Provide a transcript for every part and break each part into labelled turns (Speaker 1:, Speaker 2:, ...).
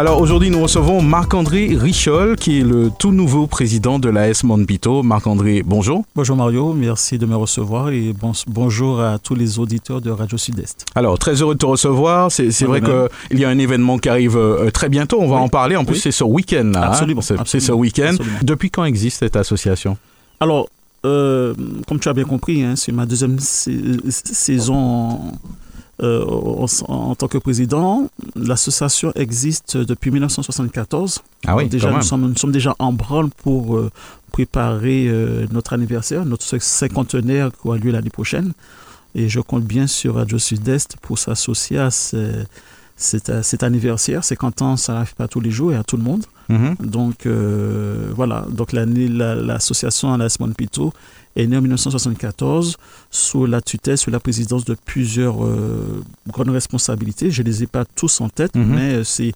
Speaker 1: Alors aujourd'hui, nous recevons Marc-André Richol, qui est le tout nouveau président de l'AS Monpito. Marc-André, bonjour.
Speaker 2: Bonjour Mario, merci de me recevoir et bonjour à tous les auditeurs de Radio Sud-Est.
Speaker 1: Alors, très heureux de te recevoir. C'est vrai qu'il y a un événement qui arrive euh, très bientôt, on va en parler. En plus, c'est ce week-end. Hein.
Speaker 2: Absolument.
Speaker 1: c'est ce week-end. Depuis quand existe cette association?
Speaker 2: Alors, euh, comme tu as bien compris, hein, c'est ma deuxième saison euh, en, tant que président. L'association existe depuis 1974.
Speaker 1: Ah oui,
Speaker 2: déjà, nous sommes, nous, sommes, déjà en branle pour euh, préparer euh, notre anniversaire, notre cinquantenaire qui aura lieu l'année prochaine. Et je compte bien sur Radio Sud-Est pour s'associer à cet, anniversaire. 50 ans, ça n'arrive pas tous les jours et à tout le monde. Mm-hmm. Donc voilà, donc l'association la, la, Pito est né en 1974 sous la tutelle, sous la présidence de plusieurs euh, grandes responsabilités. Je ne les ai pas tous en tête, mhm. mais euh, c'est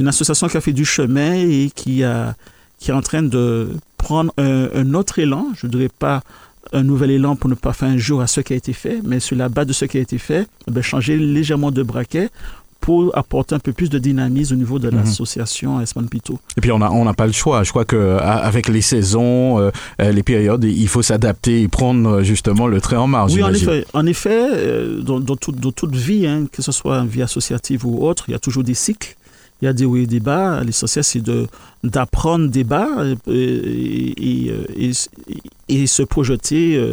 Speaker 2: une association qui a fait du chemin et qui, a, qui est en train de prendre un, autre élan. Je ne dirais pas un nouvel élan pour ne pas faire un jour à ce qui a été fait, mais sur la base de ce qui a été fait, ben, changer légèrement de braquet pour apporter un peu plus de dynamisme au niveau de mhm. l'association Espan Pito.
Speaker 1: Et puis on n'a on pas le choix. Je crois qu'avec les saisons, euh, euh, les périodes, il faut s'adapter et prendre euh, justement le trait en marge.
Speaker 2: Oui, en effet. En effet dans, dans, toute vie, hein, que ce soit une vie associative ou autre, il y a toujours des cycles. Il y a des hauts et des bas. L'essentiel, c'est d'apprendre des bas et, et, et, se projeter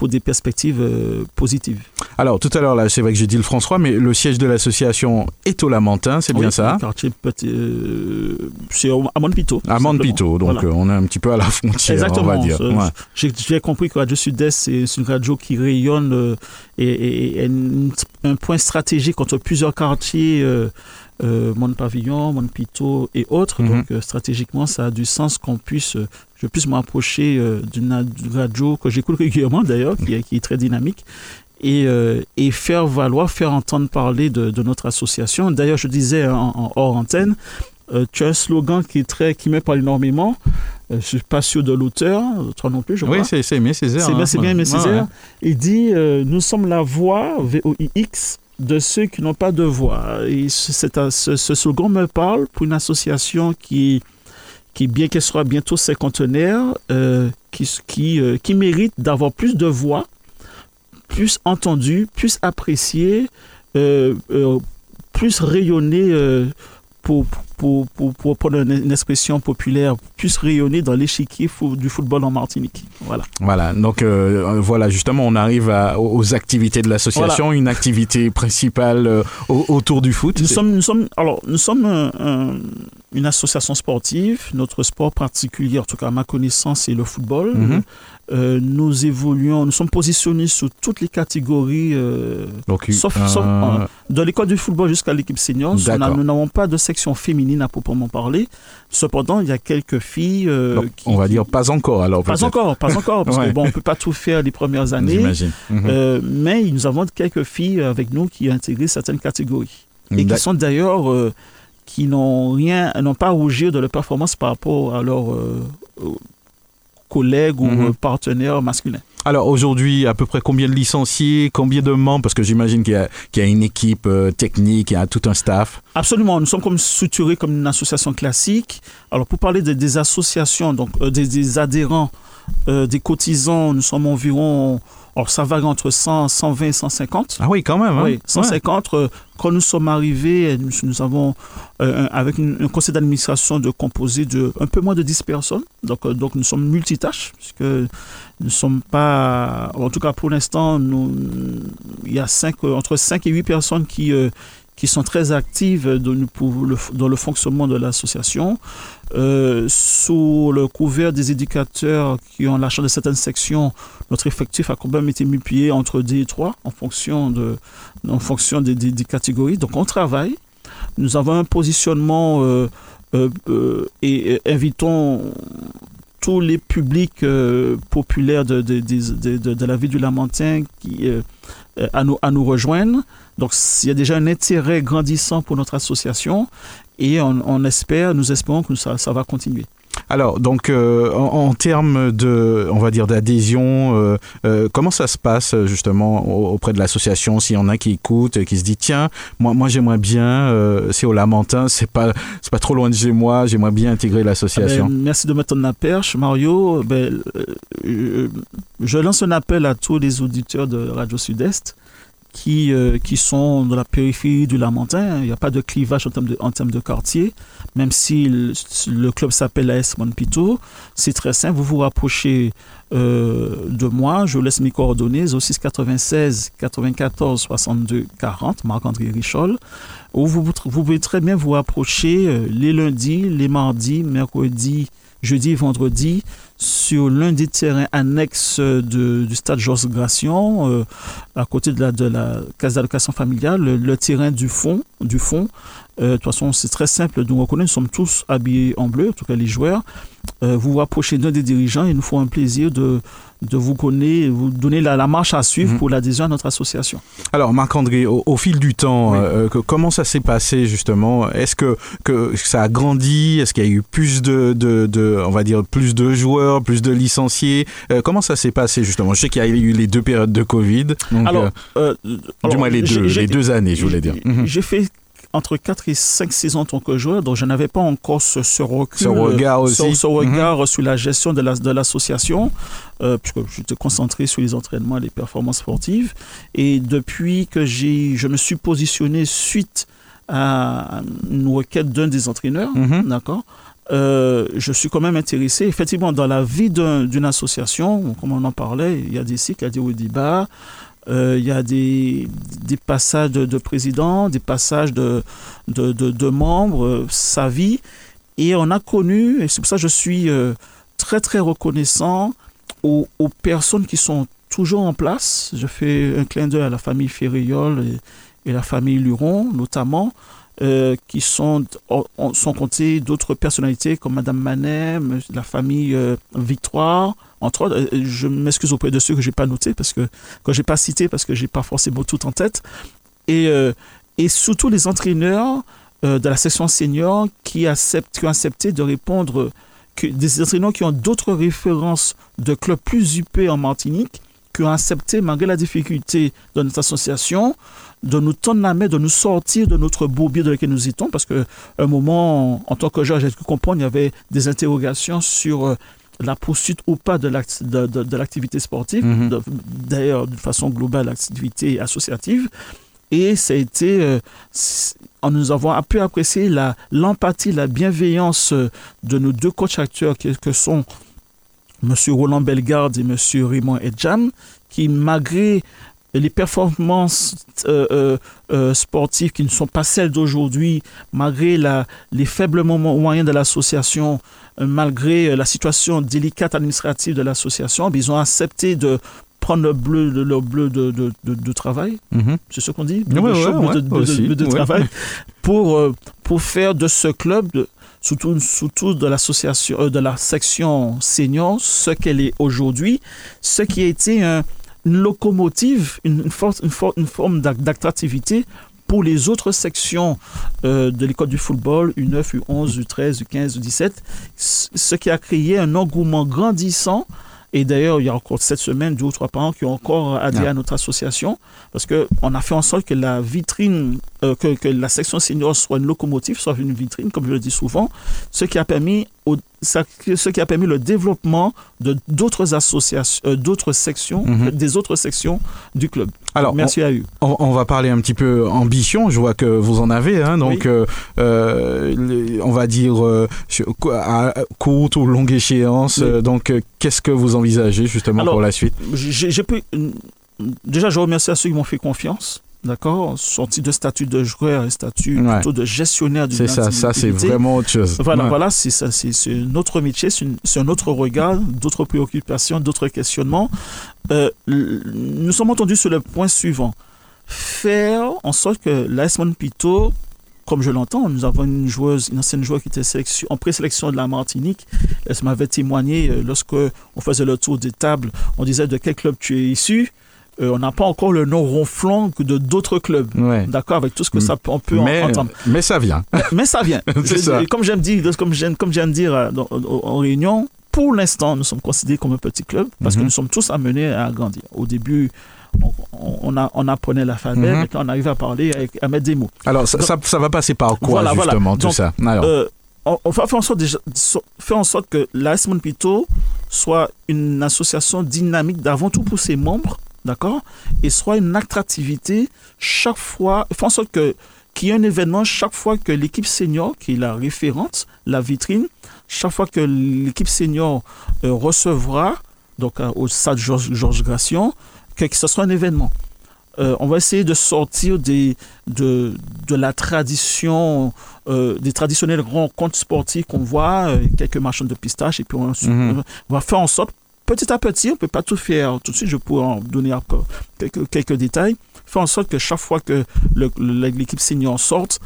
Speaker 2: pour des perspectives euh, positives.
Speaker 1: Alors, tout à l'heure, là, c'est vrai que j'ai dit le François, mais le siège de l'association est au Lamentin, c'est bien ça
Speaker 2: quartier euh, c'est à Montpito.
Speaker 1: À Montpito, donc euh, on est un petit peu à la frontière,
Speaker 2: Exactement,
Speaker 1: on va dire.
Speaker 2: J'ai compris que Radio Sud-Est, c'est une radio qui rayonne et, et, un point stratégique entre plusieurs quartiers euh, mon pavillon, mon pito et autres. Mhm. Donc euh, stratégiquement, ça a du sens qu'on puisse, euh, je puisse m'approcher d'une radio que j'écoute régulièrement d'ailleurs, qui, est très dynamique. Et, et, faire valoir, faire entendre parler de, notre association. D'ailleurs, je disais en, hors antenne, tu as un slogan qui est très, qui me parle énormément. je ne suis pas sûr de l'auteur, toi non plus, je
Speaker 1: crois. Oui, c'est Aimé Césaire.
Speaker 2: C'est bien, Aimé Césaire. Il dit Nous sommes la voix, V-O-I-X, de ceux qui n'ont pas de voix. Et ce, ce, slogan me parle pour une association qui, qui bien qu'elle soit bientôt cinquantenaire, euh, qui, qui, euh, qui mérite d'avoir plus de voix, plus entendues, plus appréciées, euh, plus rayonnées pour, pour, pour, prendre une, expression populaire, plus rayonner dans l'échiquier du football en Martinique. Voilà.
Speaker 1: Voilà. Donc, euh, voilà, justement, on arrive aux activités de l'association, une activité principale euh, autour du foot.
Speaker 2: Nous sommes, nous sommes, alors, nous sommes une association sportive. Notre sport particulier, en tout cas à ma connaissance, c'est le football. Mhm. Euh, nous évoluons, nous sommes positionnés sur toutes les catégories, euh, sauf, euh, de l'école du football jusqu'à l'équipe senior. Nous n'avons pas de section féminine à proprement parler. Cependant, il y a quelques filles.
Speaker 1: on va dire pas encore alors.
Speaker 2: Pas encore, pas encore, parce qu'on bon, on peut pas tout faire les premières années. Mhm. mais nous avons quelques filles avec nous qui ont intégré certaines catégories et qui sont d'ailleurs qui n'ont rien, n'ont pas à rougir de leur performance par rapport à leur collègues ou mhm. euh, partenaires masculins.
Speaker 1: Alors aujourd'hui, à peu près combien de licenciés, combien de membres? Parce que j'imagine qu'il y, a une équipe euh, technique, il y a tout un staff.
Speaker 2: Absolument, nous sommes comme structurés comme une association classique. Alors pour parler des associations, donc euh, des, adhérents, des cotisants, nous sommes environ alors, ça varie entre 100, 120 et 150.
Speaker 1: Ah oui, quand même. Hein?
Speaker 2: Oui, 150. Euh, quand nous sommes arrivés, nous, avons, euh, avec un conseil d'administration de composé de un peu moins de 10 personnes. Donc, euh, donc nous sommes multitâches, puisque nous ne sommes pas. En tout cas, pour l'instant, il y a cinq, entre 5 et 8 personnes qui qui sont très actives dans le, fonctionnement de l'association. Euh, sous le couvert des éducateurs qui ont la charge de certaines sections, notre effectif a quand même été multiplié entre 2 et 3 en fonction, de, en fonction des, des, catégories. Donc on travaille. Nous avons un positionnement euh, euh, et invitons tous les publics populaires de, la ville du Lamentin qui, à, nous, à nous rejoindre. Donc, il y a déjà un intérêt grandissant pour notre association et on, espère, nous espérons que ça, va continuer.
Speaker 1: Alors, donc, euh, en, termes de, on va dire, d'adhésion, euh, euh, comment ça se passe justement auprès de l'association? S'il y en a qui écoutent, qui se dit, tiens, moi, moi j'aimerais bien, c'est au Lamentin, c'est pas, c'est pas trop loin de chez moi, j'aimerais bien intégrer l'association.
Speaker 2: Ben, merci de mettre ton perche, Mario. Ben, je lance un appel à tous les auditeurs de Radio Sud-Est qui, euh, qui sont dans la périphérie du Lamentin. Il n'y a pas de clivage en termes de, en termes de quartier, même si le, club s'appelle AS Monpito. C'est très simple, vous vous rapprochez euh, de moi, je laisse mes coordonnées au 6 96 94 62 40, Marc-André Richol, où vous, vous, pouvez très bien vous rapprocher euh, les lundis, les mardis, mercredis, jeudi et vendredi sur l'un des terrains annexes du stade Georges Gration, euh, à côté de la, de la case d'allocation familiale, le, terrain du fond, du fond de toute façon, c'est très simple de nous reconnaître. Nous sommes tous habillés en bleu, en tout cas les joueurs. Euh, vous vous approchez d'un des dirigeants et nous ferons un plaisir de, de vous connaître, vous donner la, marche à suivre mhm. pour l'adhésion à notre association.
Speaker 1: Alors, Marc-André, au, fil du temps, euh, comment ça s'est passé justement? Est-ce que, que ça a grandi? Est-ce qu'il y a eu plus de, de, on va dire, plus de joueurs, plus de licenciés? Comment ça s'est passé justement? Je sais qu'il y a eu les deux périodes de Covid.
Speaker 2: alors,
Speaker 1: du moins les deux, les deux années, je voulais dire.
Speaker 2: J'ai fait entre 4 et 5 saisons en tant que joueur, donc je n'avais pas encore ce, ce recul,
Speaker 1: ce regard aussi,
Speaker 2: ce, regard mhm. sur la gestion de l'association, la, de euh, puisque j'étais concentré sur les entraînements et les performances sportives. Et depuis que je me suis positionné suite à une requête d'un des entraîneurs, mhm. d'accord, euh, je suis quand même intéressé. Effectivement, dans la vie d'une association, comme on en parlait, il y a des cycles, il y a des Euh, il y a des, passages de, président, des passages de, de, de, membres, euh, sa vie. Et on a connu, et c'est pour ça que je suis euh, très très reconnaissant aux, personnes qui sont toujours en place. Je fais un clin d'œil à la famille Ferriol et, la famille Luron notamment. Qui sont, sont comptés d'autres personnalités comme Madame Manem, la famille Victoire, entre autres. Euh, je m'excuse auprès de ceux que j'ai pas notés parce que quand j'ai pas cité parce que j'ai pas forcément tout en tête. Et, et surtout les entraîneurs de la section senior qui, acceptent, qui ont accepté de répondre, que, des entraîneurs qui ont d'autres références de clubs plus huppés en Martinique, qui ont accepté, malgré la difficulté de notre association, de nous tendre la main, de nous sortir de notre bourbier dans lequel nous étions, parce qu'à un moment, en tant que joueur, j'ai pu comprendre, il y avait des interrogations sur euh, la poursuite ou pas de l'activité sportive, mhm. d'ailleurs, d'une façon globale, l'activité associative. Et ça a été, euh, nous avons pu apprécier l'empathie, la, bienveillance euh, de nos deux coachs acteurs que, que sont M. Roland Bellegarde et M. Raymond Edjam, qui, malgré les performances euh, euh, euh, sportives qui ne sont pas celles d'aujourd'hui, malgré la, les faibles moyens de l'association, malgré la situation délicate administrative de l'association, ils ont accepté de prendre le bleu, le, bleu de, de, de, travail, mm-hmm. c'est ce qu'on dit,
Speaker 1: bleu de,
Speaker 2: de, travail, pour, pour faire de ce club, surtout, surtout de l'association, de la section senior, ce qu'elle est aujourd'hui, ce qui a été un locomotive, une, force, une, une forme d'attractivité pour les autres sections euh, de l'école du football, U9, U11, U13, U15, U17, ce qui a créé un engouement grandissant. Et d'ailleurs, il y a encore cette semaine, deux ou trois parents qui ont encore adhéré à notre association parce qu'on a fait en sorte que la vitrine, euh, que, que, la section senior soit une locomotive, soit une vitrine, comme je le dis souvent, ce qui a permis au, ce qui a permis le développement de d'autres associations, euh, d'autres sections, mhm. des autres sections du club.
Speaker 1: Alors, merci à eux. On, va parler un petit peu ambition. Je vois que vous en avez, hein, donc euh, euh, on va dire à courte ou longue échéance. donc, qu'est-ce que vous envisagez justement pour la suite?
Speaker 2: J'ai déjà, je remercie à ceux qui m'ont fait confiance d'accord? Sorti de statut de joueur et statut plutôt de gestionnaire
Speaker 1: d'une C'est ça, ça c'est vraiment autre chose.
Speaker 2: Voilà, voilà c'est ça, c'est notre métier, c'est un autre regard, d'autres préoccupations, d'autres questionnements. Euh, nous sommes entendus sur le point suivant. Faire en sorte que l'AS Pito, comme je l'entends, nous avons une joueuse, une ancienne joueuse qui était en présélection de la Martinique. Elle m'avait témoigné euh, lorsque on faisait le tour des tables, on disait de quel club tu es issu. Euh, on n'a pas encore le nom ronflant que de d'autres clubs.
Speaker 1: Ouais.
Speaker 2: D'accord, avec tout ce que ça peut, on peut
Speaker 1: Mais,
Speaker 2: entendre.
Speaker 1: mais ça vient.
Speaker 2: Mais ça vient. Je-
Speaker 1: ça.
Speaker 2: Comme j'aime dire, comme j'aime, comme j'aime dire euh, en réunion, pour l'instant, nous sommes considérés comme un petit club parce que
Speaker 1: Mhm.
Speaker 2: nous sommes tous amenés à grandir. Au début, on, on, a- on apprenait l'alphabet,
Speaker 1: Mhm.
Speaker 2: maintenant on arrive à parler, à, à mettre des mots.
Speaker 1: Alors, ça, ça, ça va passer par quoi,
Speaker 2: Voilà, voilà.
Speaker 1: justement, tout
Speaker 2: Donc,
Speaker 1: ça? Alors,
Speaker 2: Euh, on, on va faire en sorte, faire en sorte que l'AS Monpito soit une association dynamique d'avant tout pour ses membres, d'accord? Et soit une attractivité chaque fois, faire en sorte que qu'il y ait un événement chaque fois que l'équipe senior, qui est la référente, la vitrine, chaque fois que l'équipe senior euh, recevra, donc euh, au stade Georges Gration, que, que ce soit un événement. Euh, on va essayer de sortir des, de, de la tradition, des traditionnelles rencontres sportives qu'on voit, quelques marchands de pistaches, et puis on,
Speaker 1: Mhm.
Speaker 2: on va faire en sorte, petit à petit, on ne peut pas tout faire tout de suite, je pourrais en donner quelques, quelques détails, faire en sorte que chaque fois que l'équipe senior sorte,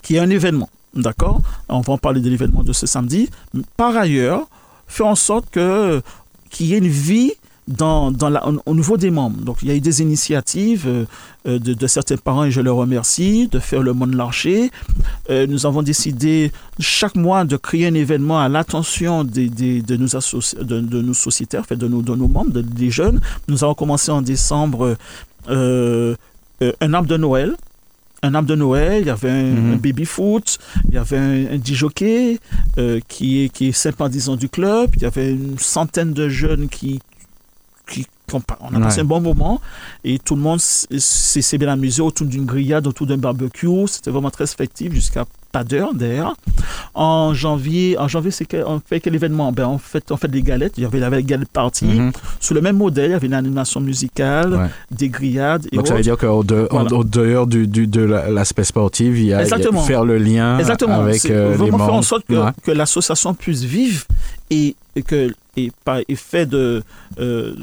Speaker 2: qu'il y ait un événement. D'accord? On va en parler de l'événement de ce samedi. Par ailleurs, faire en sorte que qu'il y ait une vie dans, dans la, au, au niveau des membres. Donc, il y a eu des initiatives euh, euh, de, de certains parents, et je les remercie, de faire le monde larcher. Euh, nous avons décidé chaque mois de créer un événement à l'attention des, des- de, nos de, de nos sociétaires, fait, de, nos, de nos membres, de- des jeunes. Nous avons commencé en décembre euh, un arbre de Noël. Un arbre de Noël, il y avait un,
Speaker 1: Mhm.
Speaker 2: un baby-foot, il y avait un, un DJ-jockey, euh, qui, est, qui est sympathisant du club, il y avait une centaine de jeunes qui, qui, qui ont pas- on a passé
Speaker 1: Ouais.
Speaker 2: un bon moment et tout le monde s'est bien amusé autour d'une grillade, autour d'un barbecue. C'était vraiment très effectif jusqu'à pas d'heure d'ailleurs. En janvier, en janvier, c'est on fait quel événement Ben on fait on fait des galettes. Il y avait la galette partie
Speaker 1: mhm.
Speaker 2: sur le même modèle. Il y avait une animation musicale,
Speaker 1: Ouais.
Speaker 2: des grillades et
Speaker 1: Donc, ça veut dire qu'au de-
Speaker 2: Voilà.
Speaker 1: du, du- de la- l'aspect sportif, il y, a, il y a faire le lien
Speaker 2: Exactement.
Speaker 1: avec euh,
Speaker 2: vraiment faire en sorte que,
Speaker 1: Ouais.
Speaker 2: que l'association puisse vivre et, et que et par effet de, euh,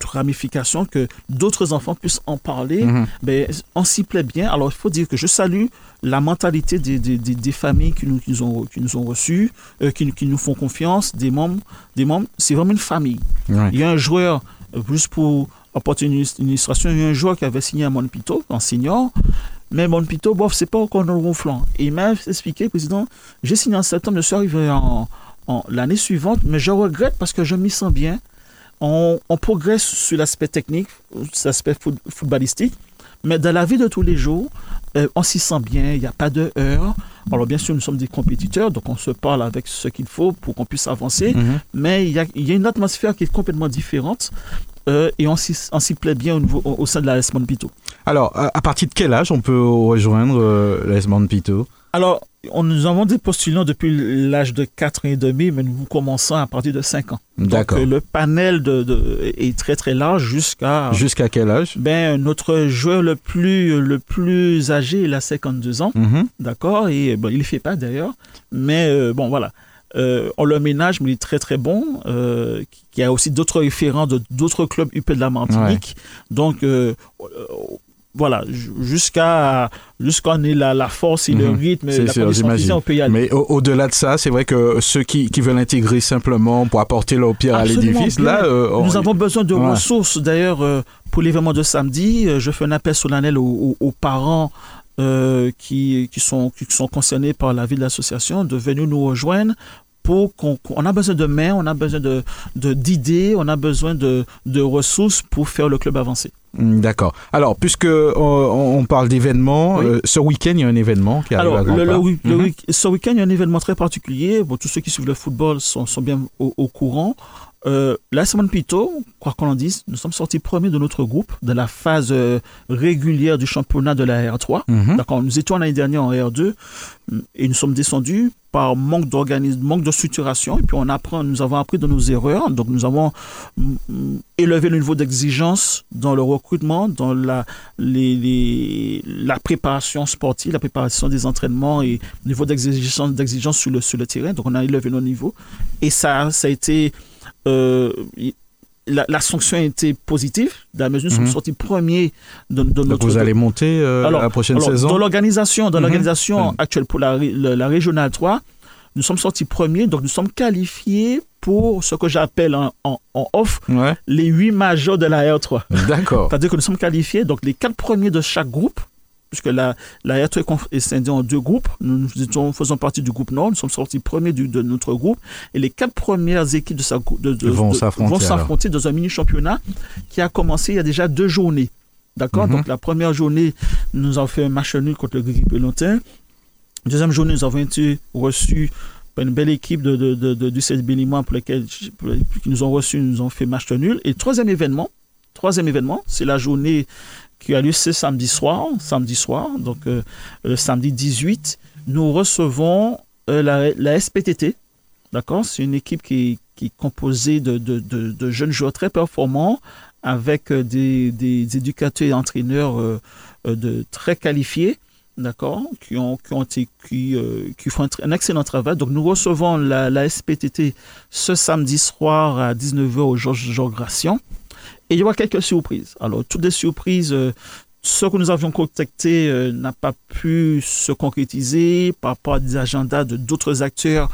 Speaker 2: de ramification que d'autres enfants puissent en parler.
Speaker 1: Mhm.
Speaker 2: Ben, on s'y plaît bien. Alors, il faut dire que je salue la mentalité des, des, des, des familles qui nous, qui nous ont, qui nous ont reçus, euh, qui, nous- qui nous font confiance, des membres. Des membres. C'est vraiment une famille.
Speaker 1: Ouais.
Speaker 2: Il y a un joueur, euh, juste pour apporter une, illus- une illustration, il y a un joueur qui avait signé à Monpito en senior. Mais Monpito, bof, c'est pas encore dans le ronflant. Et il m'a expliqué, président, j'ai signé en septembre, je suis arrivé en, en- l'année suivante, mais je regrette parce que je m'y sens bien. On, on progresse sur l'aspect technique, sur l'aspect foot- footballistique, mais dans la vie de tous les jours, euh, on s'y sent bien, il n'y a pas de heurts. Alors bien sûr, nous sommes des compétiteurs, donc on se parle avec ce qu'il faut pour qu'on puisse avancer
Speaker 1: Mhm.
Speaker 2: mais il y a, il y a une atmosphère qui est complètement différente euh, et on s'y plaît bien au, niveau- au, au sein de la S Pito.
Speaker 1: Alors, à, à partir de quel âge on peut rejoindre euh, l'Esmond Pito?
Speaker 2: Alors, on, nous avons des postulants depuis l'âge de 4 ans et demi, mais nous commençons à partir de 5 ans.
Speaker 1: D'accord.
Speaker 2: Donc, euh, le panel de, de- est très très large jusqu'à...
Speaker 1: Jusqu'à quel âge?
Speaker 2: Ben, notre joueur le plus, le plus âgé, il a 52 ans,
Speaker 1: Mhm.
Speaker 2: d'accord? Et bon, il ne le fait pas d'ailleurs, mais euh, bon, voilà. Euh, on le ménage, mais il est très très bon. Euh, qui a aussi d'autres référents de d'autres clubs UP de la Martinique. Donc euh, euh, voilà, ju- jusqu'à jusqu'à on ait la, la force et le
Speaker 1: Mhm.
Speaker 2: rythme, la
Speaker 1: sûr,
Speaker 2: physique, on peut y aller.
Speaker 1: Mais au- au-delà de ça, c'est vrai que ceux qui, qui veulent intégrer simplement pour apporter leur pierre à l'édifice, là, euh, on-
Speaker 2: Nous avons besoin de
Speaker 1: Ouais.
Speaker 2: ressources. D'ailleurs, euh, pour l'événement de samedi, euh, je fais un appel solennel aux, aux- aux parents euh, qui, qui, sont, qui sont concernés par la vie de l'association de venir nous rejoindre pour qu'on on a besoin de mains, on a besoin de de- d'idées, on a besoin de, de ressources pour faire le club avancer.
Speaker 1: Hmm, D'accord. Alors, puisque euh, on, on parle d'événements,
Speaker 2: Oui.
Speaker 1: euh, ce week-end, il y a un événement qui arrive
Speaker 2: Alors,
Speaker 1: à
Speaker 2: le, le week- ce week-end, il y a un événement très particulier. Bon, tous ceux qui suivent le football sont, sont bien au, au courant. Euh, la semaine Pito, quoi qu'on en dise, nous sommes sortis premiers de notre groupe de la phase euh, régulière du championnat de la R3.
Speaker 1: Mhm.
Speaker 2: D'accord, nous étions l'année dernière en R2 et nous sommes descendus par manque d'organisme, manque de structuration. Et puis on apprend, nous avons appris de nos erreurs. Donc nous avons mm, mm, élevé le niveau d'exigence dans le recrutement, dans la, les, les- la préparation sportive, la préparation des entraînements et le niveau d'exigence, d'exigence sur, le, sur le terrain. Donc on a élevé nos niveaux. Et ça, ça a été... euh, la, la sanction a été positive, dans la mesure où nous sommes sortis premiers de, de
Speaker 1: Donc,
Speaker 2: notre
Speaker 1: vous allez monter euh,
Speaker 2: Alors-
Speaker 1: la prochaine
Speaker 2: alors,
Speaker 1: saison
Speaker 2: Dans l'organisation,
Speaker 1: Mhm.
Speaker 2: actuelle pour la, la, la régionale 3, nous sommes sortis premiers, donc nous sommes qualifiés pour ce que j'appelle en, en, en off
Speaker 1: Ouais.
Speaker 2: les huit majors de la R3.
Speaker 1: D'accord.
Speaker 2: C'est-à-dire que nous sommes qualifiés, donc les quatre premiers de chaque groupe, puisque la, la R3 est scindée en deux groupes. Nous, faisons partie du groupe Nord, nous sommes sortis premiers du- de notre groupe, et les quatre premières équipes de sa, de, de-
Speaker 1: Vont s'affronter,
Speaker 2: dans un mini-championnat qui a commencé il y a déjà deux journées. D'accord?
Speaker 1: Mhm.
Speaker 2: Donc la première journée, nous avons fait un match nul contre le Grigui Pelotin. Deuxième journée, nous avons été reçus par une belle équipe de, de, de, de- du CSB Limois pour les- qui nous ont reçus, nous ont fait match nul. Et troisième événement, troisième événement, c'est la journée qui a lieu ce samedi soir, samedi soir, donc euh, le samedi 18, nous recevons euh, la, la SPTT. D'accord? C'est une équipe qui, qui est composée de, de, de, jeunes joueurs très performants avec euh, des, des éducateurs et entraîneurs de, très qualifiés d'accord, qui ont, qui ont été, qui, qui font un, excellent travail. Donc, nous recevons la, la SPTT ce samedi soir à 19h au Georges Georges. Et il y aura quelques surprises. Alors, toutes les surprises, euh, ceux que nous avions contactés euh, n'a pas pu se concrétiser par rapport à des agendas de d'autres acteurs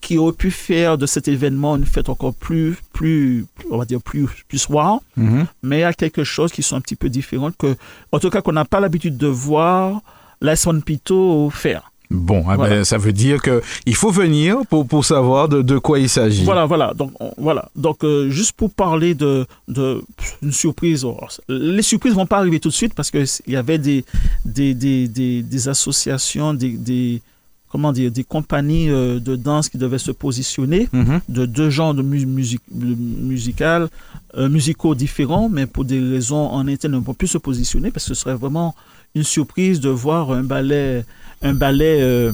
Speaker 2: qui auraient pu faire de cet événement une fête encore plus, plus, on va dire plus, plus wow
Speaker 1: Mhm.
Speaker 2: mais il y a quelque chose qui sont un petit peu différentes que, en tout cas, qu'on n'a pas l'habitude de voir la Son Pito faire.
Speaker 1: Bon, ah ben, ça veut dire que il faut venir pour, pour savoir de, de quoi il s'agit.
Speaker 2: Voilà, voilà. Donc, on- voilà. Donc, euh, juste pour parler de, de une surprise. oh, Les surprises vont pas arriver tout de suite parce que il y avait des, des, des, des, des associations, des, des, comment dire, des compagnies euh, de danse qui devaient se positionner
Speaker 1: Mhm.
Speaker 2: de deux genres de mu- musique, de musical, euh, musicaux différents, mais pour des raisons en interne, on ne peut plus se positionner parce que ce serait vraiment une surprise de voir un ballet, un ballet, euh,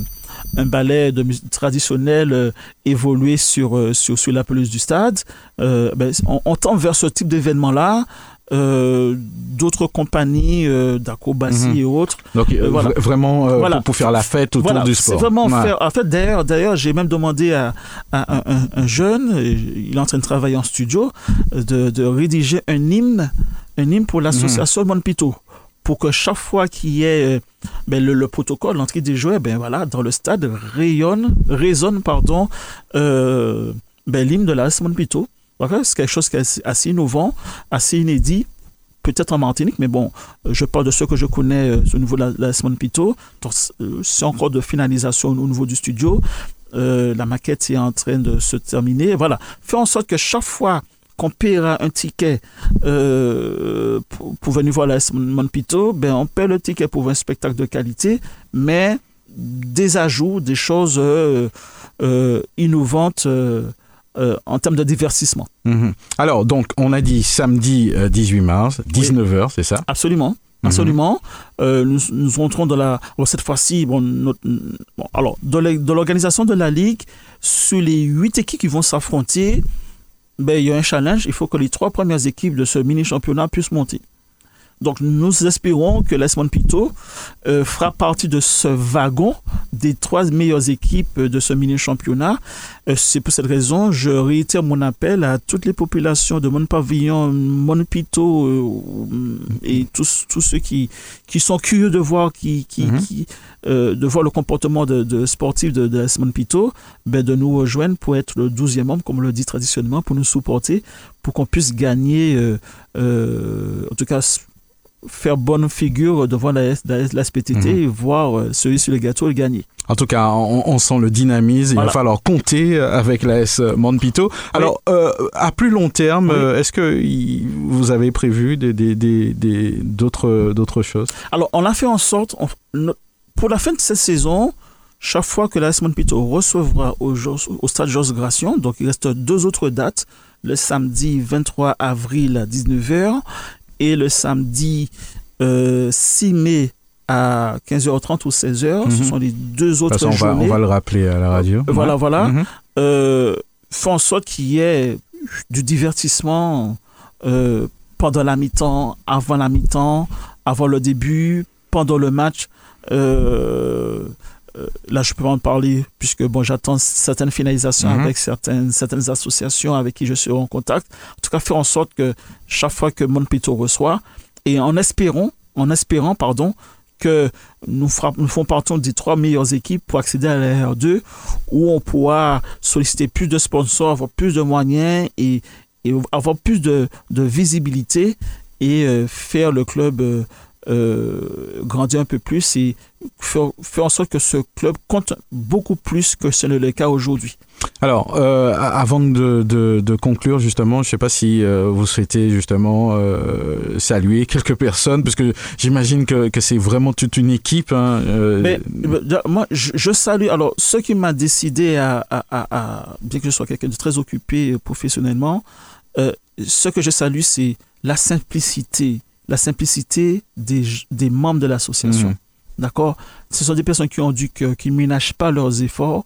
Speaker 2: un ballet de traditionnel euh, évoluer sur, euh, sur, sur la pelouse du stade. Euh, ben, on, on tend vers ce type d'événement-là. Euh, D'autres compagnies euh, d'acrobatie
Speaker 1: Mhm.
Speaker 2: et autres
Speaker 1: Donc euh,
Speaker 2: voilà.
Speaker 1: vra- vraiment
Speaker 2: Voilà.
Speaker 1: pour, pour faire la fête autour
Speaker 2: voilà,
Speaker 1: du
Speaker 2: c'est
Speaker 1: sport.
Speaker 2: vraiment
Speaker 1: Ouais.
Speaker 2: faire. En fait, d'ailleurs, d'ailleurs, j'ai même demandé à, à un, un- un jeune, il est en train de travailler en studio, de, de rédiger un hymne, un hymne pour l'association Mon Pito, pour que chaque fois qu'il y ait euh, ben, le, le protocole, l'entrée des joueurs, ben voilà, dans le stade rayonne, résonne, pardon, euh, ben, l'hymne de la Pito. Voilà, c'est quelque chose qui est assez, innovant, assez inédit peut-être en Martinique, mais bon, euh, je parle de ce que je connais euh, au niveau de la, la Pito. C'est encore de finalisation au niveau du studio. La maquette est en train de se terminer. Voilà. Fait en sorte que chaque fois qu'on paiera un ticket euh, pour, pour venir voir la Pito, ben, on paie le ticket pour un spectacle de qualité, mais des ajouts, des choses euh, euh, innovantes euh, en termes de divertissement.
Speaker 1: Mhm. Alors, donc, on a dit samedi euh, 18 mars, 19h, c'est ça?
Speaker 2: Absolument.
Speaker 1: Mhm.
Speaker 2: Absolument. Euh, nous, nous rentrons dans la. bon, cette fois-ci, bon, notre- bon, alors, de l'organisation de la Ligue, sur les huit équipes qui vont s'affronter, ben, il y a un challenge. Il faut que les trois premières équipes de ce mini-championnat puissent monter. Donc, nous espérons que l'Esmond Pito euh, fera partie de ce wagon des trois meilleures équipes de ce mini-championnat. Euh, C'est pour cette raison, je réitère mon appel à toutes les populations de mon pavillon, mon Pito euh, et tous, tous ceux qui, qui sont curieux de voir, qui, qui,
Speaker 1: Mhm.
Speaker 2: qui, de voir le comportement de, de sportif de, de Pito, ben, de nous rejoindre pour être le 12e homme, comme on le dit traditionnellement, pour nous supporter, pour qu'on puisse gagner, en tout cas, faire bonne figure devant la, S- la, la SPTT
Speaker 1: Mhm.
Speaker 2: et voir euh, celui sur le gâteau le gagner.
Speaker 1: En tout cas, on, on sent le dynamisme. Il va falloir compter avec l'AS Montpito. Alors, euh, à plus long terme,
Speaker 2: Oui.
Speaker 1: euh, est-ce que vous avez prévu des- des- des- des- d'autres d'autres choses?
Speaker 2: Alors, on a fait en sorte, on- pour la fin de cette saison, chaque fois que la Simone Pito recevra au stade Georges Gration, donc il reste deux autres dates, le samedi 23 avril à 19h et le samedi euh, 6 mai à 15h30 ou 16h. Ce
Speaker 1: Mhm.
Speaker 2: sont les deux autres
Speaker 1: façon, on va,
Speaker 2: journées.
Speaker 1: on va le rappeler à la radio.
Speaker 2: Euh, voilà,
Speaker 1: Ouais.
Speaker 2: voilà. Euh, fait en sorte qu'il y ait du divertissement euh, pendant la mi-temps, avant la mi-temps, avant le début, pendant le match. Euh, euh, là, je peux en parler puisque bon, j'attends certaines finalisations
Speaker 1: Mhm.
Speaker 2: avec certaines, certaines associations avec qui je serai en contact. En tout cas, faire en sorte que chaque fois que Monpito reçoit, et en espérant, en espérant, pardon, que nous, nous faisons partie des trois meilleures équipes pour accéder à la R2, où on pourra solliciter plus de sponsors, avoir plus de moyens et, avoir plus de, visibilité et euh, faire le club euh, euh, grandir un peu plus et faire, en sorte que ce club compte beaucoup plus que ce n'est le cas aujourd'hui.
Speaker 1: Alors, euh, avant de, de, conclure, justement, je ne sais pas si euh, vous souhaitez justement saluer quelques personnes, parce que j'imagine que, que c'est vraiment toute une équipe. Hein,
Speaker 2: Mais, moi, je, salue. Alors, ce qui m'a décidé à, à, à, bien que je sois quelqu'un de très occupé professionnellement, ce que je salue, c'est la simplicité la simplicité des, des membres de l'association. Mhm. D'accord? Ce sont des personnes qui ont du cœur, qui ne ménagent pas leurs efforts,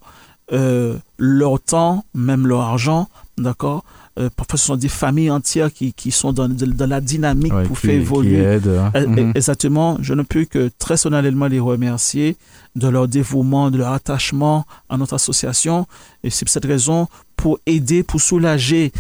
Speaker 2: euh, leur temps, même leur argent. D'accord? Euh, Parfois, ce sont des familles entières qui, qui sont dans, dans, la dynamique pour faire évoluer.
Speaker 1: Hein.
Speaker 2: Euh, mhm. Exactement. Je ne peux que très solennellement les remercier de leur dévouement, de leur attachement à notre association. Et c'est pour cette raison, pour aider, pour soulager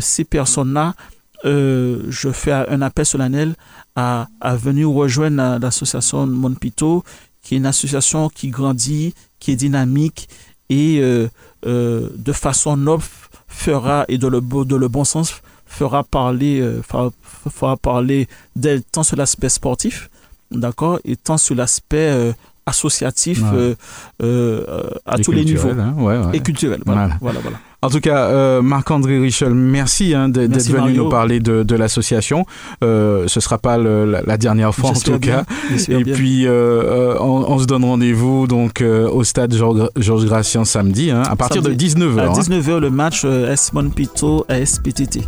Speaker 2: ces personnes-là, euh, je fais un appel solennel à, à venir rejoindre l'association Monpito, qui est une association qui grandit, qui est dynamique et euh, euh, de façon noble fera, et de le, de le bon sens, fera parler, fera, fera parler d'elle tant sur l'aspect sportif, d'accord, et tant sur l'aspect associatif à tous les niveaux
Speaker 1: hein,
Speaker 2: et culturel. Voilà, voilà. voilà.
Speaker 1: En tout cas, euh, Marc-André Richel, merci hein, d'être venu nous parler de, de l'association. Euh, ce sera pas le, la, dernière fois en tout cas. Et puis, euh, on, on, se donne rendez-vous donc au stade Georges Gratien samedi, hein, à partir de 19h.
Speaker 2: À 19h, hein. le match S. Pito à SPTT.